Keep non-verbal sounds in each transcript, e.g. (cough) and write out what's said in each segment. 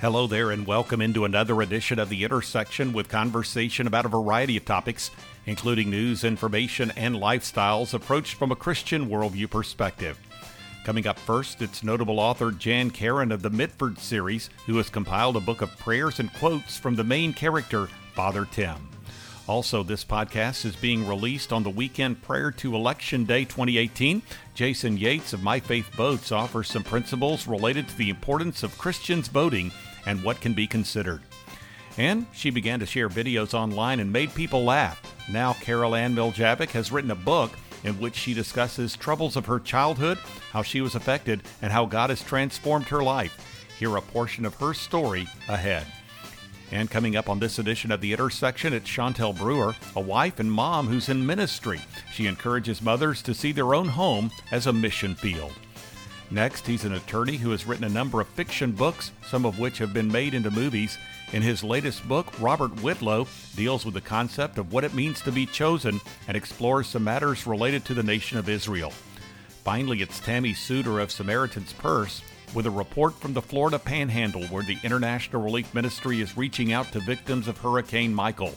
Hello there, and welcome into another edition of The Intersection with conversation about a variety of topics, including news, information, and lifestyles approached from a Christian worldview perspective. Coming up first, it's notable author Jan Karon of the Mitford series, who has compiled a book of prayers and quotes from the main character, Father Tim. Also, this podcast is being released on the weekend prior to Election Day 2018. Jason Yates of My Faith Votes offers some principles related to the importance of Christians voting and what can be considered. And she began to share videos online and made people laugh. Now, Carol Ann Miljavac has written a book in which she discusses troubles of her childhood, how she was affected, and how God has transformed her life. Hear a portion of her story ahead. And coming up on this edition of The Intersection, it's Shontell Brewer, a wife and mom who's in ministry. She encourages mothers to see their own home as a mission field. Next, he's an attorney who has written a number of fiction books, some of which have been made into movies. In his latest book, Robert Whitlow deals with the concept of what it means to be chosen and explores some matters related to the nation of Israel. Finally, it's Tammy Suter of Samaritan's Purse with a report from the Florida Panhandle where the International Relief Ministry is reaching out to victims of Hurricane Michael.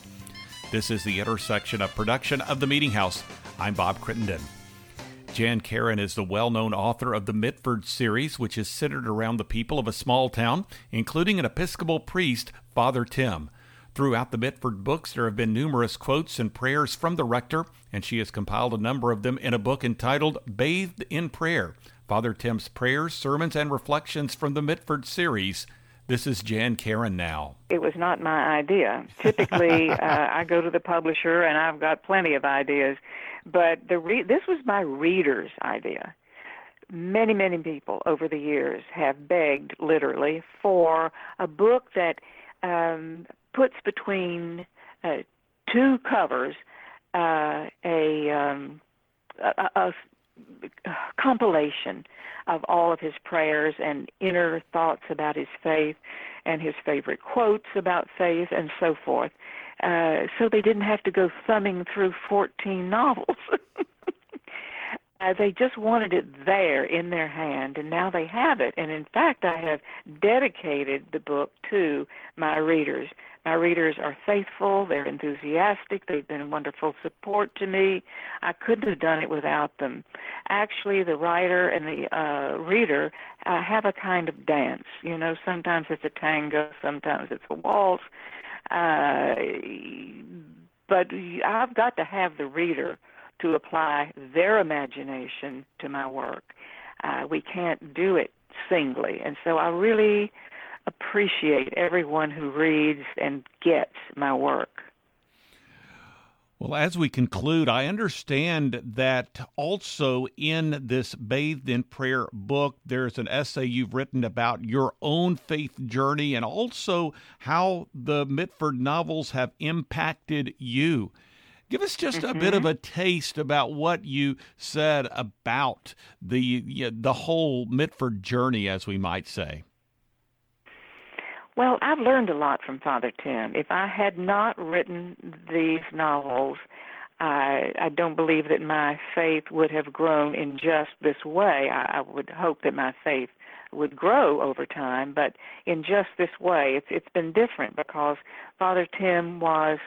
This is the intersection of production of The Meeting House. I'm Bob Crittenden. Jan Karon is the well known author of the Mitford series, which is centered around the people of a small town, including an Episcopal priest, Father Tim. Throughout the Mitford books, there have been numerous quotes and prayers from the rector, and she has compiled a number of them in a book entitled Bathed in Prayer Father Tim's Prayers, Sermons, and Reflections from the Mitford series. This is Jan Karon now. It was not my idea. Typically, (laughs) uh, I go to the publisher and I've got plenty of ideas, but the re- this was my reader's idea. Many, many people over the years have begged, literally, for a book that um, puts between uh, two covers uh, a, um, a, a, compilation of all of his prayers and inner thoughts about his faith and his favorite quotes about faith and so forth. Uh, so they didn't have to go thumbing through 14 (laughs) novels. uh, they just wanted it there in their hand, and now they have it. And in fact, I have dedicated the book to my readers my readers are faithful, they're enthusiastic, they've been a wonderful support to me. I couldn't have done it without them. Actually, the writer and the uh, reader uh, have a kind of dance. You know, sometimes it's a tango, sometimes it's a waltz. Uh, but I've got to have the reader to apply their imagination to my work. Uh, we can't do it singly. And so I really appreciate everyone who reads and gets my work. Well, as we conclude, I understand that also in this Bathed in Prayer book, there's an essay you've written about your own faith journey and also how the Mitford novels have impacted you. Give us just mm-hmm. a bit of mm-hmm. a taste about what you said about the the whole Mitford journey, as we might say. Well, I've learned a lot from Father Tim. If I had not written these novels, I, I don't believe that my faith would have grown in just this way. I, I would hope that my faith would grow over time, but in just this way, it's it's been different because Father Tim was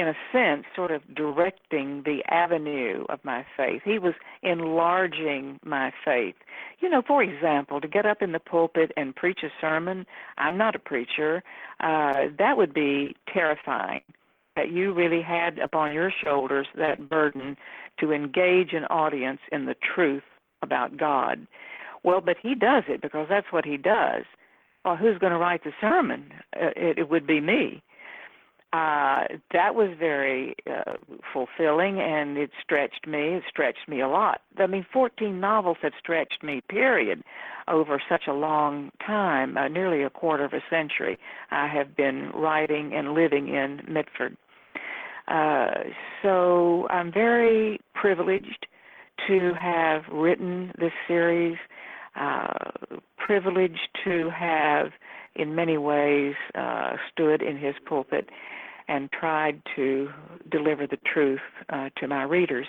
in a sense, sort of directing the avenue of my faith. He was enlarging my faith. You know, for example, to get up in the pulpit and preach a sermon, I'm not a preacher, uh, that would be terrifying. That you really had upon your shoulders that burden to engage an audience in the truth about God. Well, but he does it because that's what he does. Well, who's going to write the sermon? Uh, it, it would be me uh, that was very uh, fulfilling and it stretched me. It stretched me a lot. I mean, 14 novels have stretched me, period, over such a long time, uh, nearly a quarter of a century. I have been writing and living in Mitford. Uh, so I'm very privileged to have written this series, uh, privileged to have, in many ways, uh, stood in his pulpit and tried to deliver the truth uh, to my readers.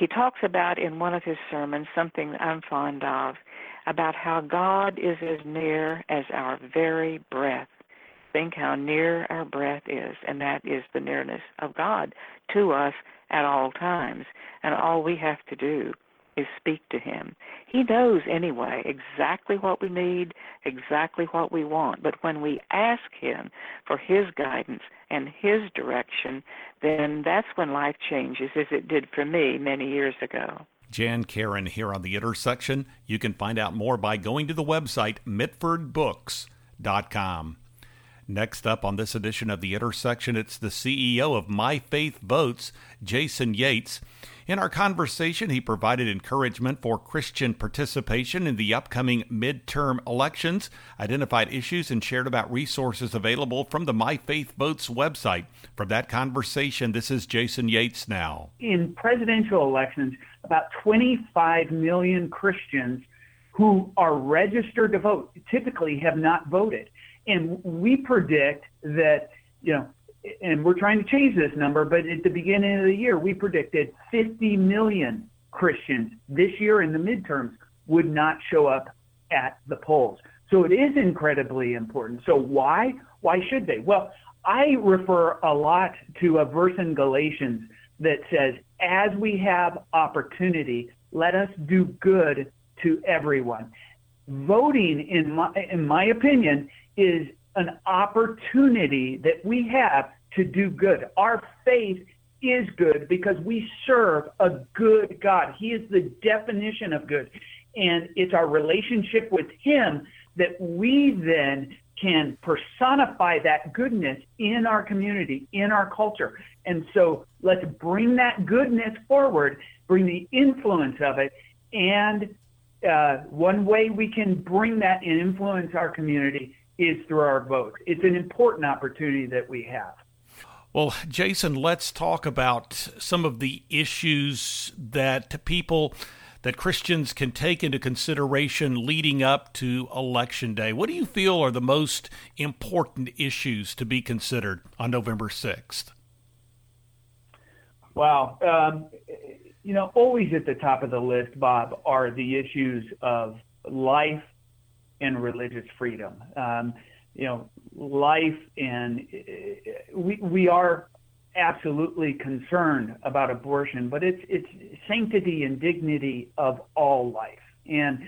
He talks about in one of his sermons something I'm fond of. about how God is as near as our very breath. Think how near our breath is, and that is the nearness of God to us at all times. And all we have to do is speak to Him. He knows anyway exactly what we need, exactly what we want. But when we ask Him for His guidance and His direction, then that's when life changes, as it did for me many years ago. Jan Karon here on The Intersection. You can find out more by going to the website mitfordbooks.com. Next up on this edition of The Intersection, it's the CEO of My Faith Votes, Jason Yates. In our conversation, he provided encouragement for Christian participation in the upcoming midterm elections, identified issues, and shared about resources available from the My Faith Votes website. From that conversation, this is Jason Yates now. In presidential elections, about 25 million Christians who are registered to vote typically have not voted. And we predict that, you know, and we're trying to change this number, but at the beginning of the year, we predicted 50 million Christians this year in the midterms would not show up at the polls. So it is incredibly important. So why? Why should they? Well, I refer a lot to a verse in Galatians that says, as we have opportunity, let us do good to everyone. Voting, in my, in my opinion, is an opportunity that we have to do good. Our faith is good because we serve a good God. He is the definition of good. And it's our relationship with Him that we then can personify that goodness in our community, in our culture. And so let's bring that goodness forward, bring the influence of it. And uh, one way we can bring that and influence our community is through our vote. It's an important opportunity that we have. Well, Jason, let's talk about some of the issues that people, that Christians can take into consideration leading up to Election Day. What do you feel are the most important issues to be considered on November 6th? Wow. Um, you know, always at the top of the list, Bob, are the issues of life and religious freedom. Um, you know, life and we we are absolutely concerned about abortion, but it's it's sanctity and dignity of all life. And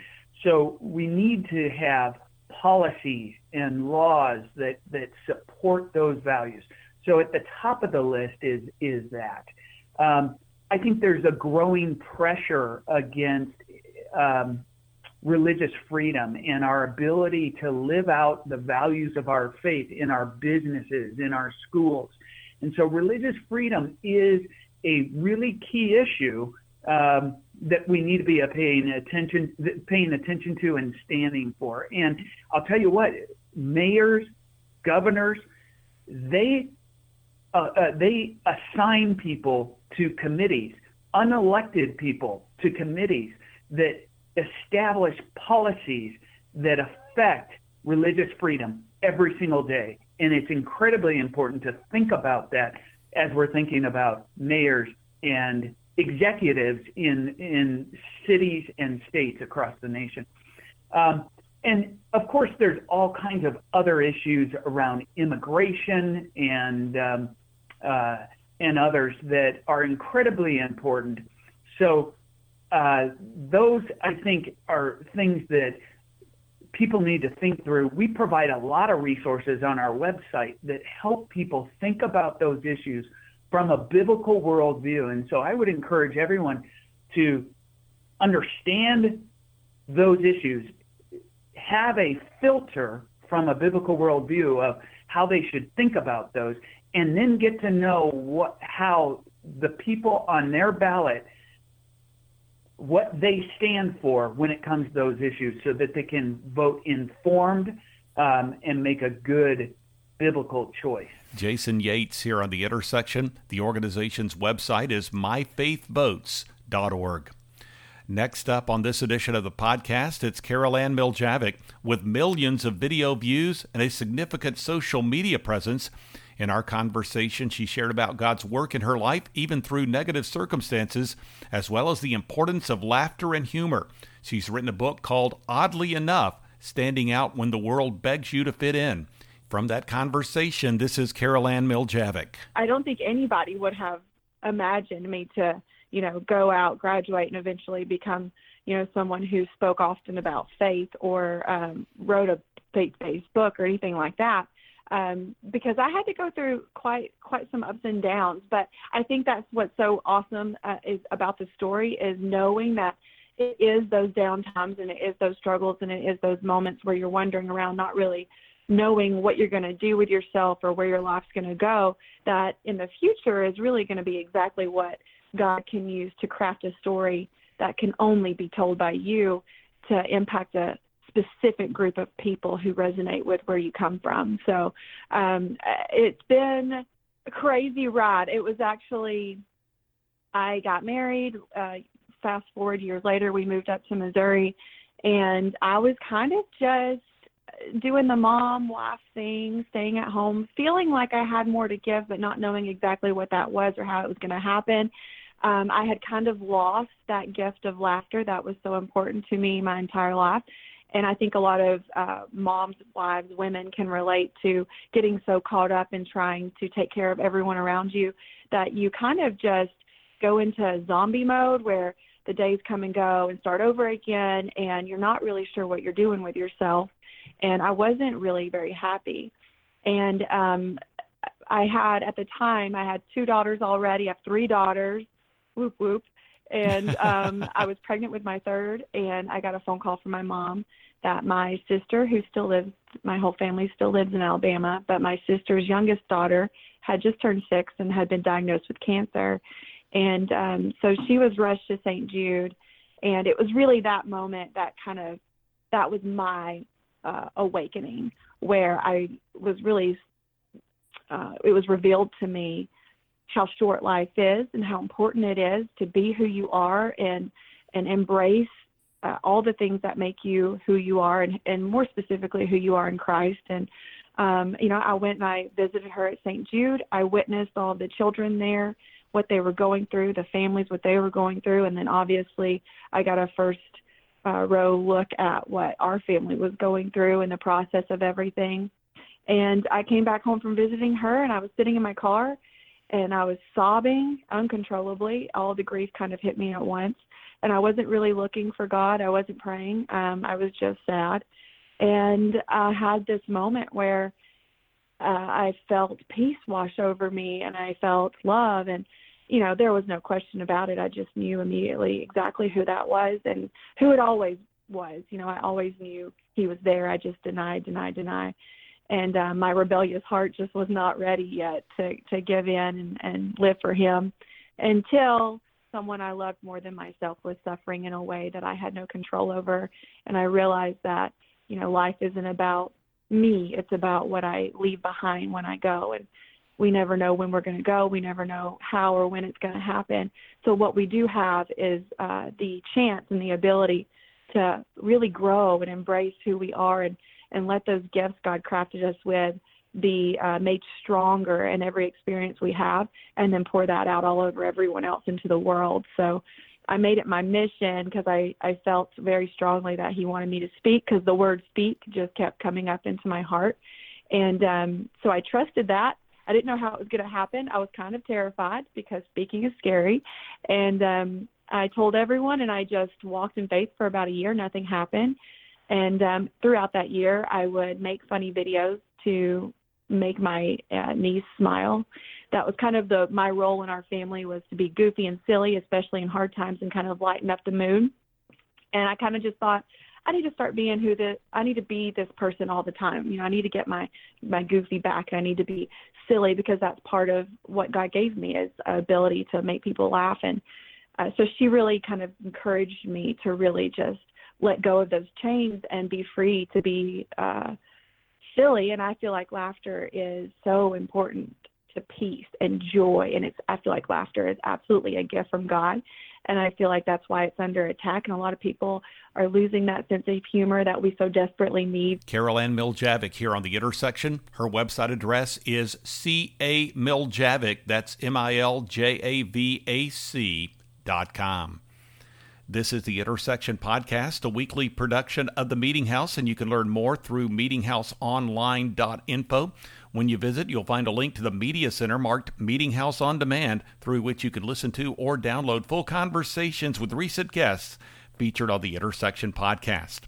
so we need to have policies and laws that that support those values. So at the top of the list is is that. Um, I think there's a growing pressure against um, religious freedom and our ability to live out the values of our faith in our businesses, in our schools. And so religious freedom is a really key issue um, that we need to be paying attention, paying attention to and standing for. And I'll tell you what, mayors, governors, they uh, uh, they assign people to committees, unelected people to committees that establish policies that affect religious freedom every single day. And it's incredibly important to think about that as we're thinking about mayors and executives in in cities and states across the nation. Um, and of course, there's all kinds of other issues around immigration and um, uh, and others that are incredibly important. So uh, those, I think, are things that people need to think through. We provide a lot of resources on our website that help people think about those issues from a biblical worldview. And so I would encourage everyone to understand those issues, have a filter from a biblical worldview of how they should think about those, and then get to know what how the people on their ballot what they stand for when it comes to those issues so that they can vote informed um, and make a good biblical choice. Jason Yates here on The Intersection. The organization's website is myfaithvotes.org. Next up on this edition of the podcast, it's Carol Ann Miljavac with millions of video views and a significant social media presence. In our conversation, she shared about God's work in her life, even through negative circumstances, as well as the importance of laughter and humor. She's written a book called Oddly Enough Standing Out When the World Begs You to Fit In. From that conversation, this is Carol Ann Miljavac. I don't think anybody would have imagined me to, you know, go out, graduate, and eventually become, you know, someone who spoke often about faith or um, wrote a faith-based book or anything like that um, because I had to go through quite quite some ups and downs. But I think that's what's so awesome uh, is about the story is knowing that it is those down times and it is those struggles and it is those moments where you're wandering around, not really knowing what you're going to do with yourself or where your life's going to go. That in the future is really going to be exactly what God can use to craft a story that can only be told by you to impact a specific group of people who resonate with where you come from. So um, it's been a crazy ride. It was actually, I got married. Uh, fast forward years later, we moved up to Missouri, and I was kind of just doing the mom wife thing, staying at home, feeling like I had more to give, but not knowing exactly what that was or how it was going to happen. Um, I had kind of lost that gift of laughter that was so important to me my entire life and I think a lot of uh, moms, wives, women can relate to getting so caught up in trying to take care of everyone around you that you kind of just go into zombie mode where the days come and go and start over again, and you're not really sure what you're doing with yourself. And I wasn't really very happy. And um, I had at the time I had two daughters already. I have three daughters. Whoop whoop and (laughs) um, I was pregnant with my third, and I got a phone call from my mom that my sister, who still lives, my whole family still lives in Alabama, but my sister's youngest daughter had just turned six and had been diagnosed with cancer, and um, so she was rushed to St. Jude, and it was really that moment that kind of that was my uh, awakening where I was really uh, it was revealed to me how short life is and how important it is to be who you are and and embrace uh, all the things that make you who you are and, and more specifically who you are in Christ. And um, you know I went and I visited her at St. Jude. I witnessed all the children there what they were going through the families what they were going through. And then obviously I got a first uh, row look at what our family was going through in the process of everything. And I came back home from visiting her and I was sitting in my car and I was sobbing uncontrollably. All the grief kind of hit me at once, and I wasn't really looking for God. I wasn't praying. Um, I was just sad, and I had this moment where uh, I felt peace wash over me, and I felt love, and you know there was no question about it. I just knew immediately exactly who that was and who it always was. You know, I always knew He was there. I just denied, denied, denied and uh, my rebellious heart just was not ready yet to to give in and, and live for him until someone I loved more than myself was suffering in a way that I had no control over. And I realized that you know life isn't about me it's about what I leave behind when I go. And we never know when we're going to go. We never know how or when it's going to happen. So what we do have is uh, the chance and the ability to really grow and embrace who we are and and let those gifts God crafted us with be uh, made stronger in every experience we have, and then pour that out all over everyone else into the world. So I made it my mission because I, I felt very strongly that He wanted me to speak because the word speak just kept coming up into my heart. And um, so I trusted that. I didn't know how it was going to happen. I was kind of terrified because speaking is scary. And um, I told everyone, and I just walked in faith for about a year. Nothing happened. And um, throughout that year, I would make funny videos to make my uh, niece smile. That was kind of the my role in our family was to be goofy and silly, especially in hard times, and kind of lighten up the mood. And I kind of just thought, I need to start being who the I need to be this person all the time. You know, I need to get my my goofy back. I need to be silly because that's part of what God gave me is ability to make people laugh. And uh, so she really kind of encouraged me to really just let go of those chains and be free to be uh, silly. And I feel like laughter is so important to peace and joy. And it's I feel like laughter is absolutely a gift from God. and I feel like that's why it's under attack. And a lot of people are losing that sense of humor that we so desperately need. Carol Ann Miljavac here on the intersection. Her website address is ca miljavac. That's M I L J A V A C dot com. This is the Intersection Podcast, a weekly production of the Meeting House, and you can learn more through meetinghouseonline.info. When you visit, you'll find a link to the Media Center marked Meeting House on Demand, through which you can listen to or download full conversations with recent guests featured on the Intersection Podcast.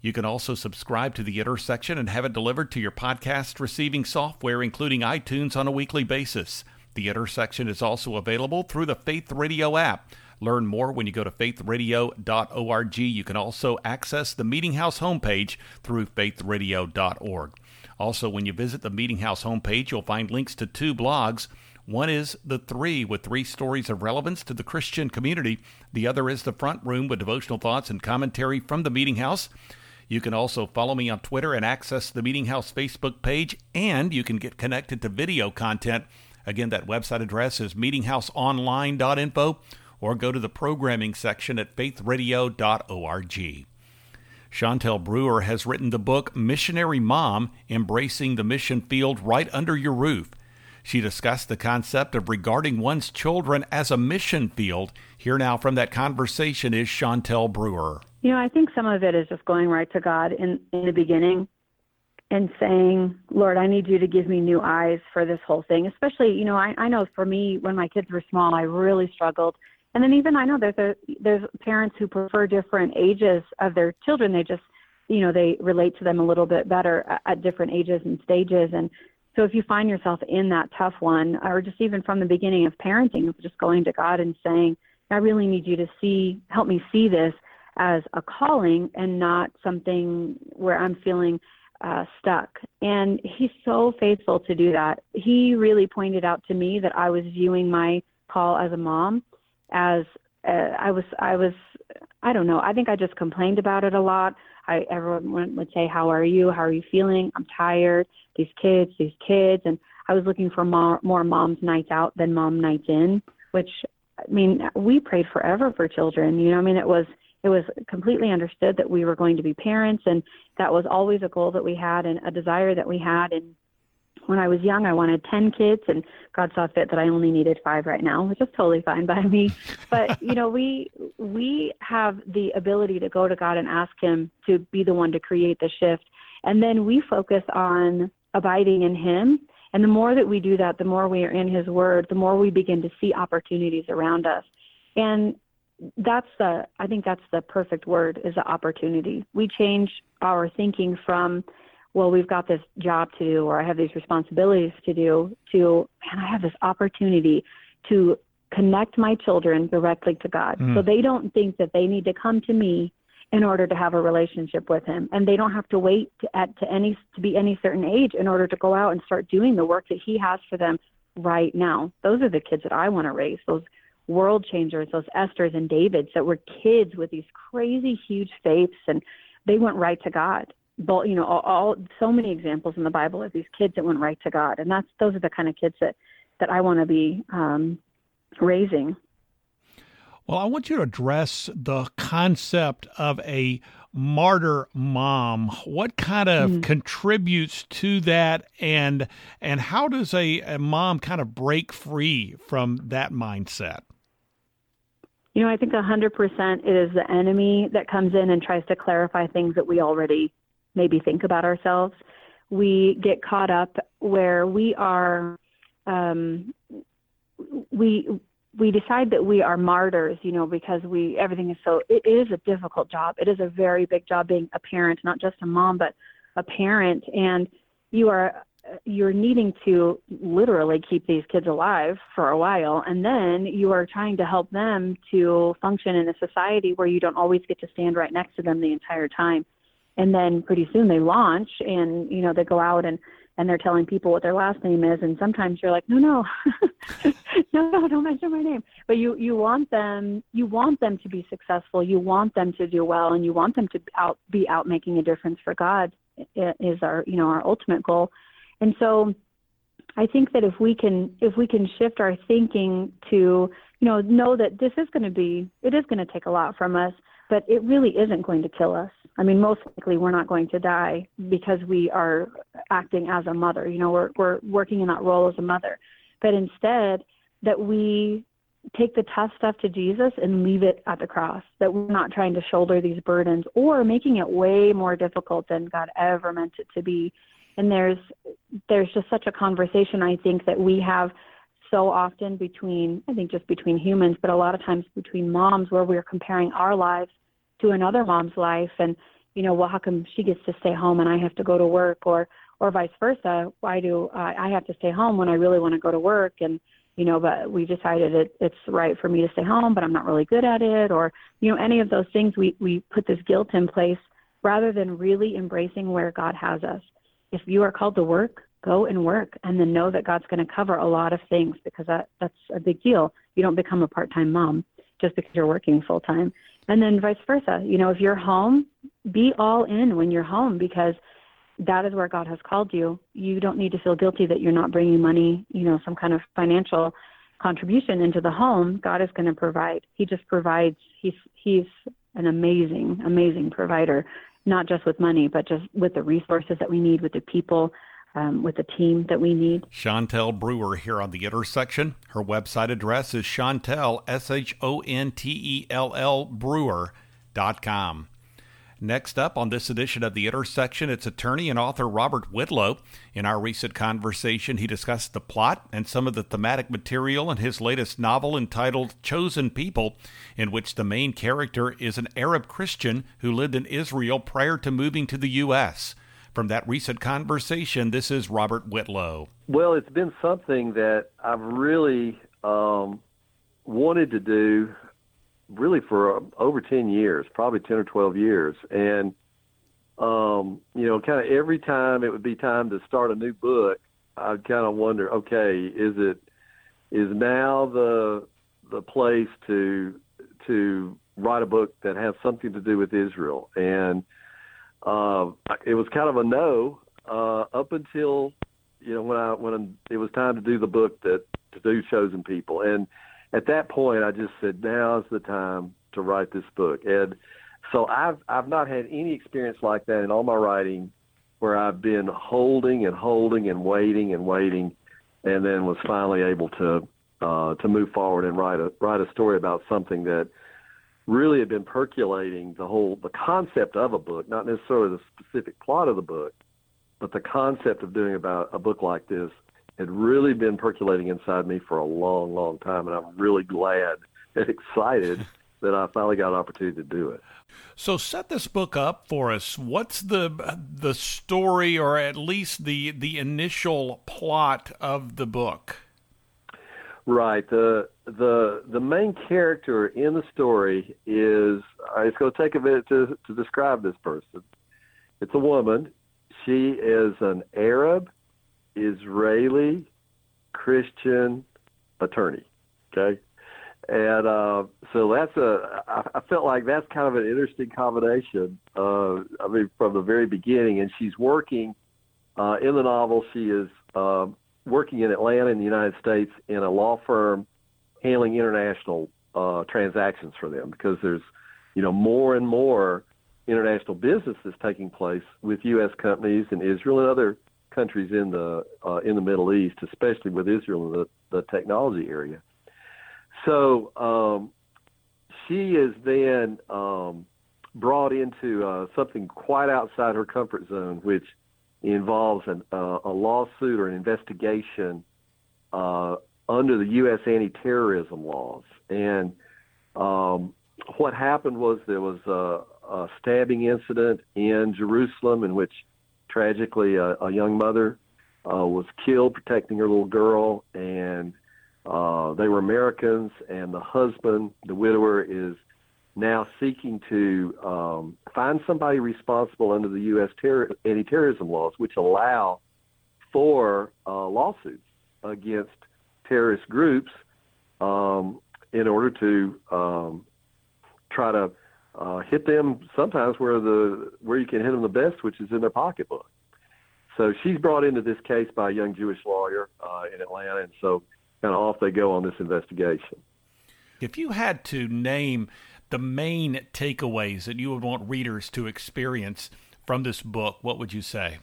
You can also subscribe to the Intersection and have it delivered to your podcast receiving software, including iTunes, on a weekly basis. The Intersection is also available through the Faith Radio app. Learn more when you go to faithradio.org. You can also access the Meeting House homepage through faithradio.org. Also, when you visit the Meeting House homepage, you'll find links to two blogs. One is The Three, with three stories of relevance to the Christian community. The other is The Front Room, with devotional thoughts and commentary from the Meeting House. You can also follow me on Twitter and access the Meeting House Facebook page, and you can get connected to video content. Again, that website address is meetinghouseonline.info or go to the programming section at faithradio.org. Shontell Brewer has written the book Missionary Mom Embracing the Mission Field Right Under Your Roof. She discussed the concept of regarding one's children as a mission field. Here now from that conversation is Shontell Brewer. You know, I think some of it is just going right to God in, in the beginning and saying, Lord, I need you to give me new eyes for this whole thing. Especially, you know, I, I know for me, when my kids were small, I really struggled and then even I know there's a there's parents who prefer different ages of their children. They just you know they relate to them a little bit better at, different ages and stages. And so if you find yourself in that tough one, or just even from the beginning of parenting, of just going to God and saying, I really need you to see help me see this as a calling and not something where I'm feeling uh, stuck. And he's so faithful to do that. He really pointed out to me that I was viewing my call as a mom as uh, I was I was I don't know. I think I just complained about it a lot. I everyone would say, "How are you? How are you feeling? I'm tired. These kids, these kids." And I was looking for more more mom's nights out than mom nights in, which I mean, we prayed forever for children. You know, I mean, it was it was completely understood that we were going to be parents, and that was always a goal that we had and a desire that we had. And when I was young, I wanted 10 kids, and God saw fit that I only needed five right now, which is totally fine by me. But, (laughs) you know, we, we have the ability to go to God and ask Him to be the one to create the shift. And then we focus on abiding in Him. And the more that we do that, the more we are in His Word, the more we begin to see opportunities around us. And that's the, I think that's the perfect word is the opportunity. We change our thinking from, well, we've got this job to do or I have these responsibilities to do to, man, I have this opportunity to connect my children directly to God. Mm. So they don't think that they need to come to me in order to have a relationship with him and they don't have to wait to, at to any to be any certain age in order to go out and start doing the work that he has for them right now. Those are the kids that I want to raise. Those world changers, those Esthers and Davids that were kids with these crazy huge faiths and they went right to God both you know all, all so many examples in the bible of these kids that went right to god. And that's those are the kind of kids that that i want to be um, raising. Well i want you to address the concept of a martyr mom. What kind of mm-hmm. contributes to that? And and how does a, a mom kind of break free from that mindset? You know, I think 100% it is the enemy that comes in and tries to clarify things that we already maybe think about ourselves. We get caught up where we are, um, we we decide that we are martyrs, you know, because we everything is so. It is a difficult job. It is a very big job being a parent, not just a mom, but a parent, and you are you're needing to literally keep these kids alive for a while and then you are trying to help them to function in a society where you don't always get to stand right next to them the entire time and then pretty soon they launch and you know they go out and and they're telling people what their last name is. And sometimes you're like no no (laughs) no no don't mention my name. But you you want them you want them to be successful. You want them to do well and you want them to out be out making a difference for god is our you know our ultimate goal. And so i think that if we can if we can shift our thinking to you know, know that this is going to be, it is going to take a lot from us, but it really isn't going to kill us. I mean, most likely we're not going to die because we are acting as a mother. You know, we're we're working in that role as a mother, but instead that we take the tough stuff to Jesus and leave it at the cross. That we're not trying to shoulder these burdens or making it way more difficult than God ever meant it to be. And there's there's just such a conversation I think that we have so often between I think just between humans, but a lot of times between moms where we're comparing our lives to another mom's life and you know well how come she gets to stay home and I have to go to work or or vice versa? Why do I, I have to stay home when I really want to go to work? And you know but we decided it, it's right for me to stay home but I'm not really good at it or you know any of those things we we put this guilt in place rather than really embracing where God has us. If you are called to work go and work and then know that God's going to cover a lot of things because that that's a big deal you don't become a part-time mom just because you're working full time and then vice versa. You know, if you're home, be all in when you're home because that is where God has called you. You don't need to feel guilty that you're not bringing money, you know, some kind of financial contribution into the home. God is going to provide. He just provides. He's he's an amazing, amazing provider, not just with money, but just with the resources that we need, with the people, um, with the team that we need. Shontell Brewer here on the intersection. Her website address is Shontell, S H O N T E L L Brewer.com. Next up on this edition of The Intersection, it's attorney and author Robert Whitlow. In our recent conversation, he discussed the plot and some of the thematic material in his latest novel entitled Chosen People, in which the main character is an Arab Christian who lived in Israel prior to moving to the U.S. From that recent conversation, this is Robert Whitlow. Well, it's been something that I've really um, wanted to do really for uh, over 10 years, probably 10 or 12 years. And, um, you know, kind of every time it would be time to start a new book, I'd kind of wonder, okay, is it, is now the, the place to, to write a book that has something to do with Israel? And, uh, it was kind of a no uh, up until you know when I when it was time to do the book that to do chosen people, and at that point I just said now is the time to write this book, and so I've I've not had any experience like that in all my writing, where I've been holding and holding and waiting and waiting, and then was finally able to uh, to move forward and write a write a story about something that really had been percolating the whole the concept of a book, not necessarily the specific plot of the book, but the concept of doing about a book like this had really been percolating inside me for a long, long time, and I'm really glad (laughs) and excited (laughs) that I finally got an opportunity to do it. So set this book up for us. What's the the story, or at least the the initial plot of the book? Right. The the the main character in the story is it's going to take a minute to to describe this person. It's a woman. She is an Arab Israeli Christian attorney. Okay. And uh, so that's a. I, I felt like that's kind of an interesting combination. Uh, I mean, from the very beginning, and she's working uh, in the novel. She is um, working in Atlanta in the United States in a law firm handling international uh, transactions for them because there's, you know, more and more international business that's taking place with U.S. companies in Israel and other countries in the uh, in the Middle East, especially with Israel in the, the technology area. So um, she is then um, brought into uh, something quite outside her comfort zone, which involves an, uh, a lawsuit or an investigation uh, under the U.S. anti-terrorism laws. And um, what happened was there was a, a, stabbing incident in Jerusalem in which tragically a, a young mother uh, was killed protecting her little girl, and uh, they were Americans, and the husband, the widower, is now seeking to um, find somebody responsible under the U.S. Terror, anti-terrorism laws, which allow for uh, lawsuits against terrorist groups um, in order to um, try to uh, hit them sometimes where the where you can hit them the best, which is in their pocketbook. So she's brought into this case by a young Jewish lawyer uh, in Atlanta, and so kind of off they go on this investigation. If you had to name the main takeaways that you would want readers to experience from this book, what would you say?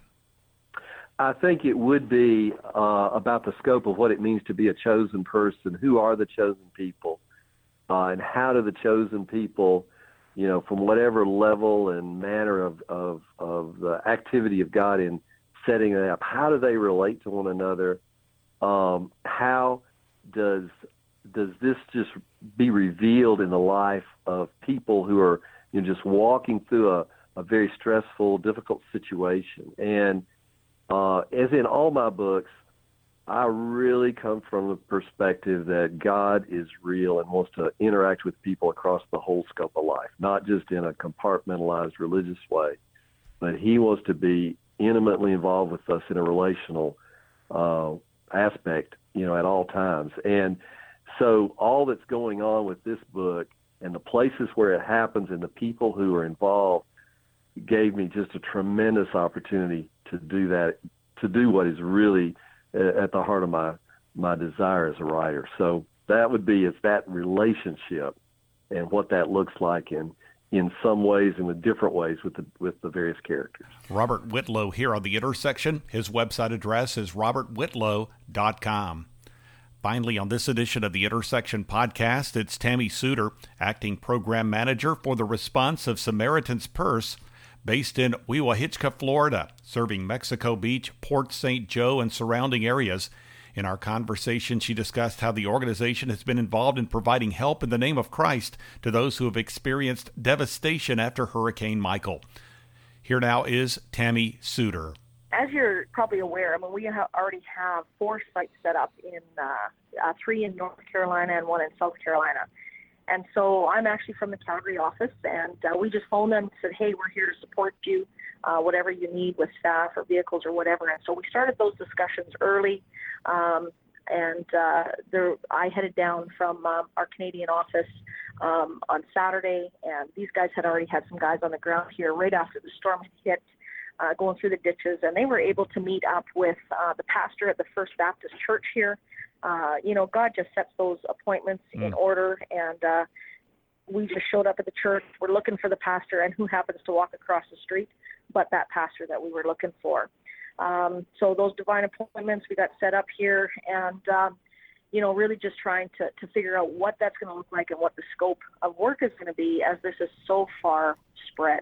I think it would be uh, about the scope of what it means to be a chosen person. Who are the chosen people? Uh, and how do the chosen people, you know, from whatever level and manner of, of, of the activity of God in setting it up, how do they relate to one another? Um, how does does this just be revealed in the life of people who are you know, just walking through a, a very stressful, difficult situation? And uh, as in all my books, I really come from the perspective that God is real and wants to interact with people across the whole scope of life, not just in a compartmentalized religious way, but He wants to be intimately involved with us in a relational uh, aspect, you know, at all times. And so all that's going on with this book and the places where it happens and the people who are involved gave me just a tremendous opportunity to do that, to do what is really uh, at the heart of my my desire as a writer. So that would be it's that relationship and what that looks like in in some ways and with different ways with the with the various characters. Robert Whitlow here on the intersection. His website address is robertwhitlow.com. Finally, on this edition of the Intersection podcast, it's Tammy Suter, acting program manager for the response of Samaritan's Purse based in Wewahitchka, Florida, serving Mexico Beach, Port St. Joe, and surrounding areas. In our conversation, she discussed how the organization has been involved in providing help in the name of Christ to those who have experienced devastation after Hurricane Michael. Here now is Tammy Suter. As you're probably aware, I mean, we ha- already have four sites set up in uh, uh, three in North Carolina and one in South Carolina. And so I'm actually from the Calgary office, and uh, we just phoned them and said, hey, we're here to support you, uh, whatever you need with staff or vehicles or whatever. And so we started those discussions early. Um, and uh, there, I headed down from um, our Canadian office um, on Saturday, and these guys had already had some guys on the ground here right after the storm had hit, uh, going through the ditches, and they were able to meet up with uh, the pastor at the First Baptist Church here uh, you know, God just sets those appointments mm. in order, and uh, we just showed up at the church. We're looking for the pastor, and who happens to walk across the street, but that pastor that we were looking for. Um, so those divine appointments we got set up here, and um, you know, really just trying to to figure out what that's going to look like and what the scope of work is going to be, as this is so far spread.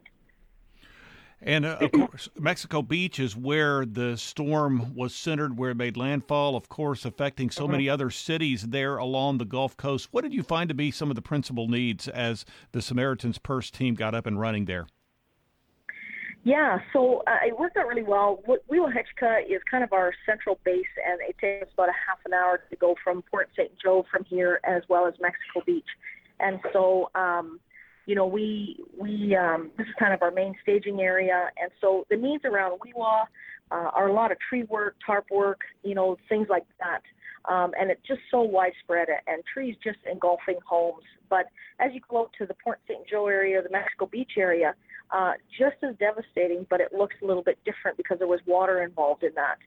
And uh, of course, Mexico Beach is where the storm was centered, where it made landfall, of course, affecting so mm-hmm. many other cities there along the Gulf Coast. What did you find to be some of the principal needs as the Samaritan's Purse team got up and running there? Yeah, so uh, it worked out really well. Wewahitchka is kind of our central base, and it takes about a half an hour to go from Port St. Joe from here, as well as Mexico Beach. And so um, you know, we we um, this is kind of our main staging area, and so the needs around Wewa uh, are a lot of tree work, tarp work, you know, things like that. Um, and it's just so widespread, and trees just engulfing homes. But as you go out to the Port St. Joe area, the Mexico Beach area, uh, just as devastating, but it looks a little bit different because there was water involved in that.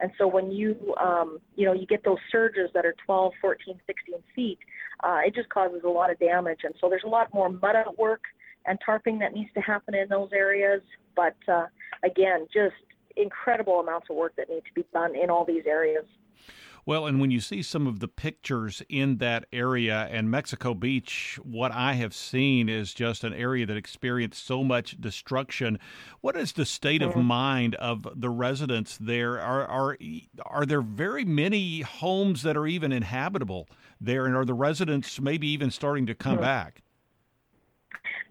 And so when you, um, you know, you get those surges that are 12, 14, 16 feet, uh, it just causes a lot of damage. And so there's a lot more mud out work and tarping that needs to happen in those areas. But uh, again, just incredible amounts of work that need to be done in all these areas. Well, and when you see some of the pictures in that area and Mexico Beach, what I have seen is just an area that experienced so much destruction. What is the state of mind of the residents there? Are are are there very many homes that are even inhabitable there, and are the residents maybe even starting to come mm-hmm. back?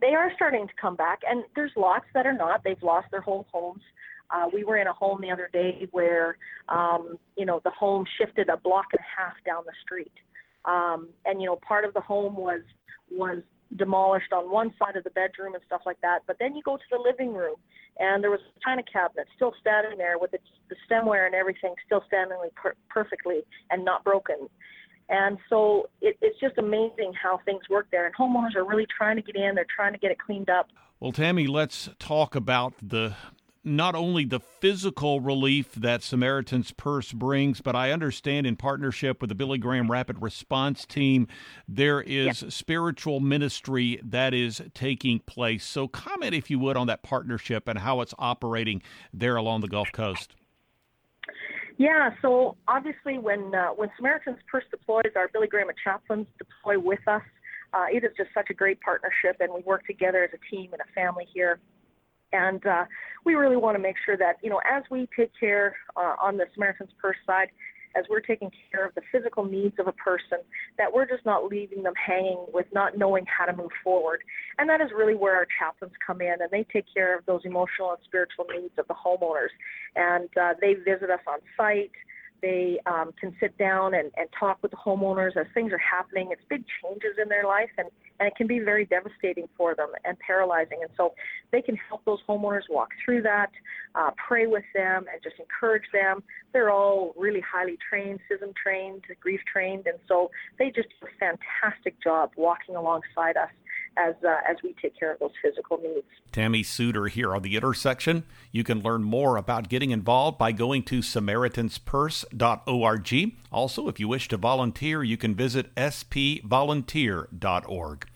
They are starting to come back, and there's lots that are not. They've lost their whole homes. Uh, we were in a home the other day where, um, you know, the home shifted a block and a half down the street, um, and you know, part of the home was was demolished on one side of the bedroom and stuff like that. But then you go to the living room, and there was a china cabinet still standing there with the, the stemware and everything still standing per- perfectly and not broken. And so it, it's just amazing how things work there. And homeowners are really trying to get in. They're trying to get it cleaned up. Well, Tammy, let's talk about the not only the physical relief that Samaritan's Purse brings, but I understand in partnership with the Billy Graham Rapid Response Team, there is spiritual ministry that is taking place. So, comment, if you would, on that partnership and how it's operating there along the Gulf Coast. Yeah, so obviously, when uh, when Samaritan's Purse deploys, our Billy Graham chaplains deploy with us. Uh, it is just such a great partnership, and we work together as a team and a family here. And uh, we really want to make sure that, you know, as we take care uh, on the Samaritan's Purse side, as we're taking care of the physical needs of a person, that we're just not leaving them hanging with not knowing how to move forward. And that is really where our chaplains come in, and they take care of those emotional and spiritual needs of the homeowners. And uh, they visit us on site. They um, can sit down and, and talk with the homeowners as things are happening. It's big changes in their life, and, and it can be very devastating for them and paralyzing. And so they can help those homeowners walk through that, uh, pray with them, and just encourage them. They're all really highly trained, CISM trained, grief trained, and so they just do a fantastic job walking alongside us as uh, as we take care of those physical needs. Tammy Suter here on the intersection. You can learn more about getting involved by going to SamaritansPurse.org. Also, if you wish to volunteer, you can visit spvolunteer.org.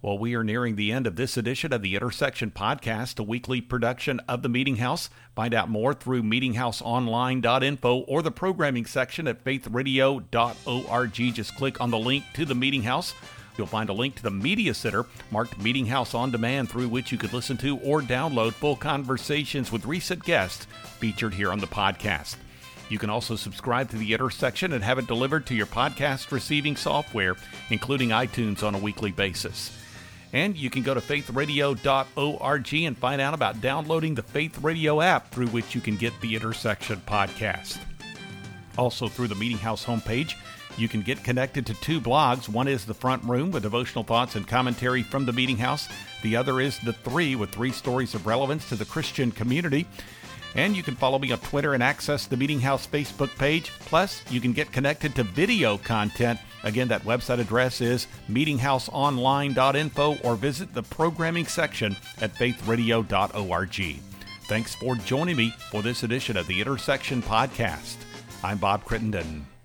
Well, we are nearing the end of this edition of the Intersection Podcast, a weekly production of the Meeting House. Find out more through meetinghouseonline.info or the programming section at faithradio.org. Just click on the link to the Meeting House. You'll find a link to the Media Center marked Meeting House on Demand through which you could listen to or download full conversations with recent guests featured here on the podcast. You can also subscribe to the Intersection and have it delivered to your podcast receiving software, including iTunes, on a weekly basis. And you can go to faithradio.org and find out about downloading the Faith Radio app through which you can get the Intersection podcast. Also, through the Meeting House homepage, you can get connected to two blogs. One is The Front Room with devotional thoughts and commentary from the Meeting House. The other is The Three with three stories of relevance to the Christian community. And you can follow me on Twitter and access the Meeting House Facebook page. Plus, you can get connected to video content. Again, that website address is meetinghouseonline.info or visit the programming section at faithradio.org. Thanks for joining me for this edition of the Intersection Podcast. I'm Bob Crittenden.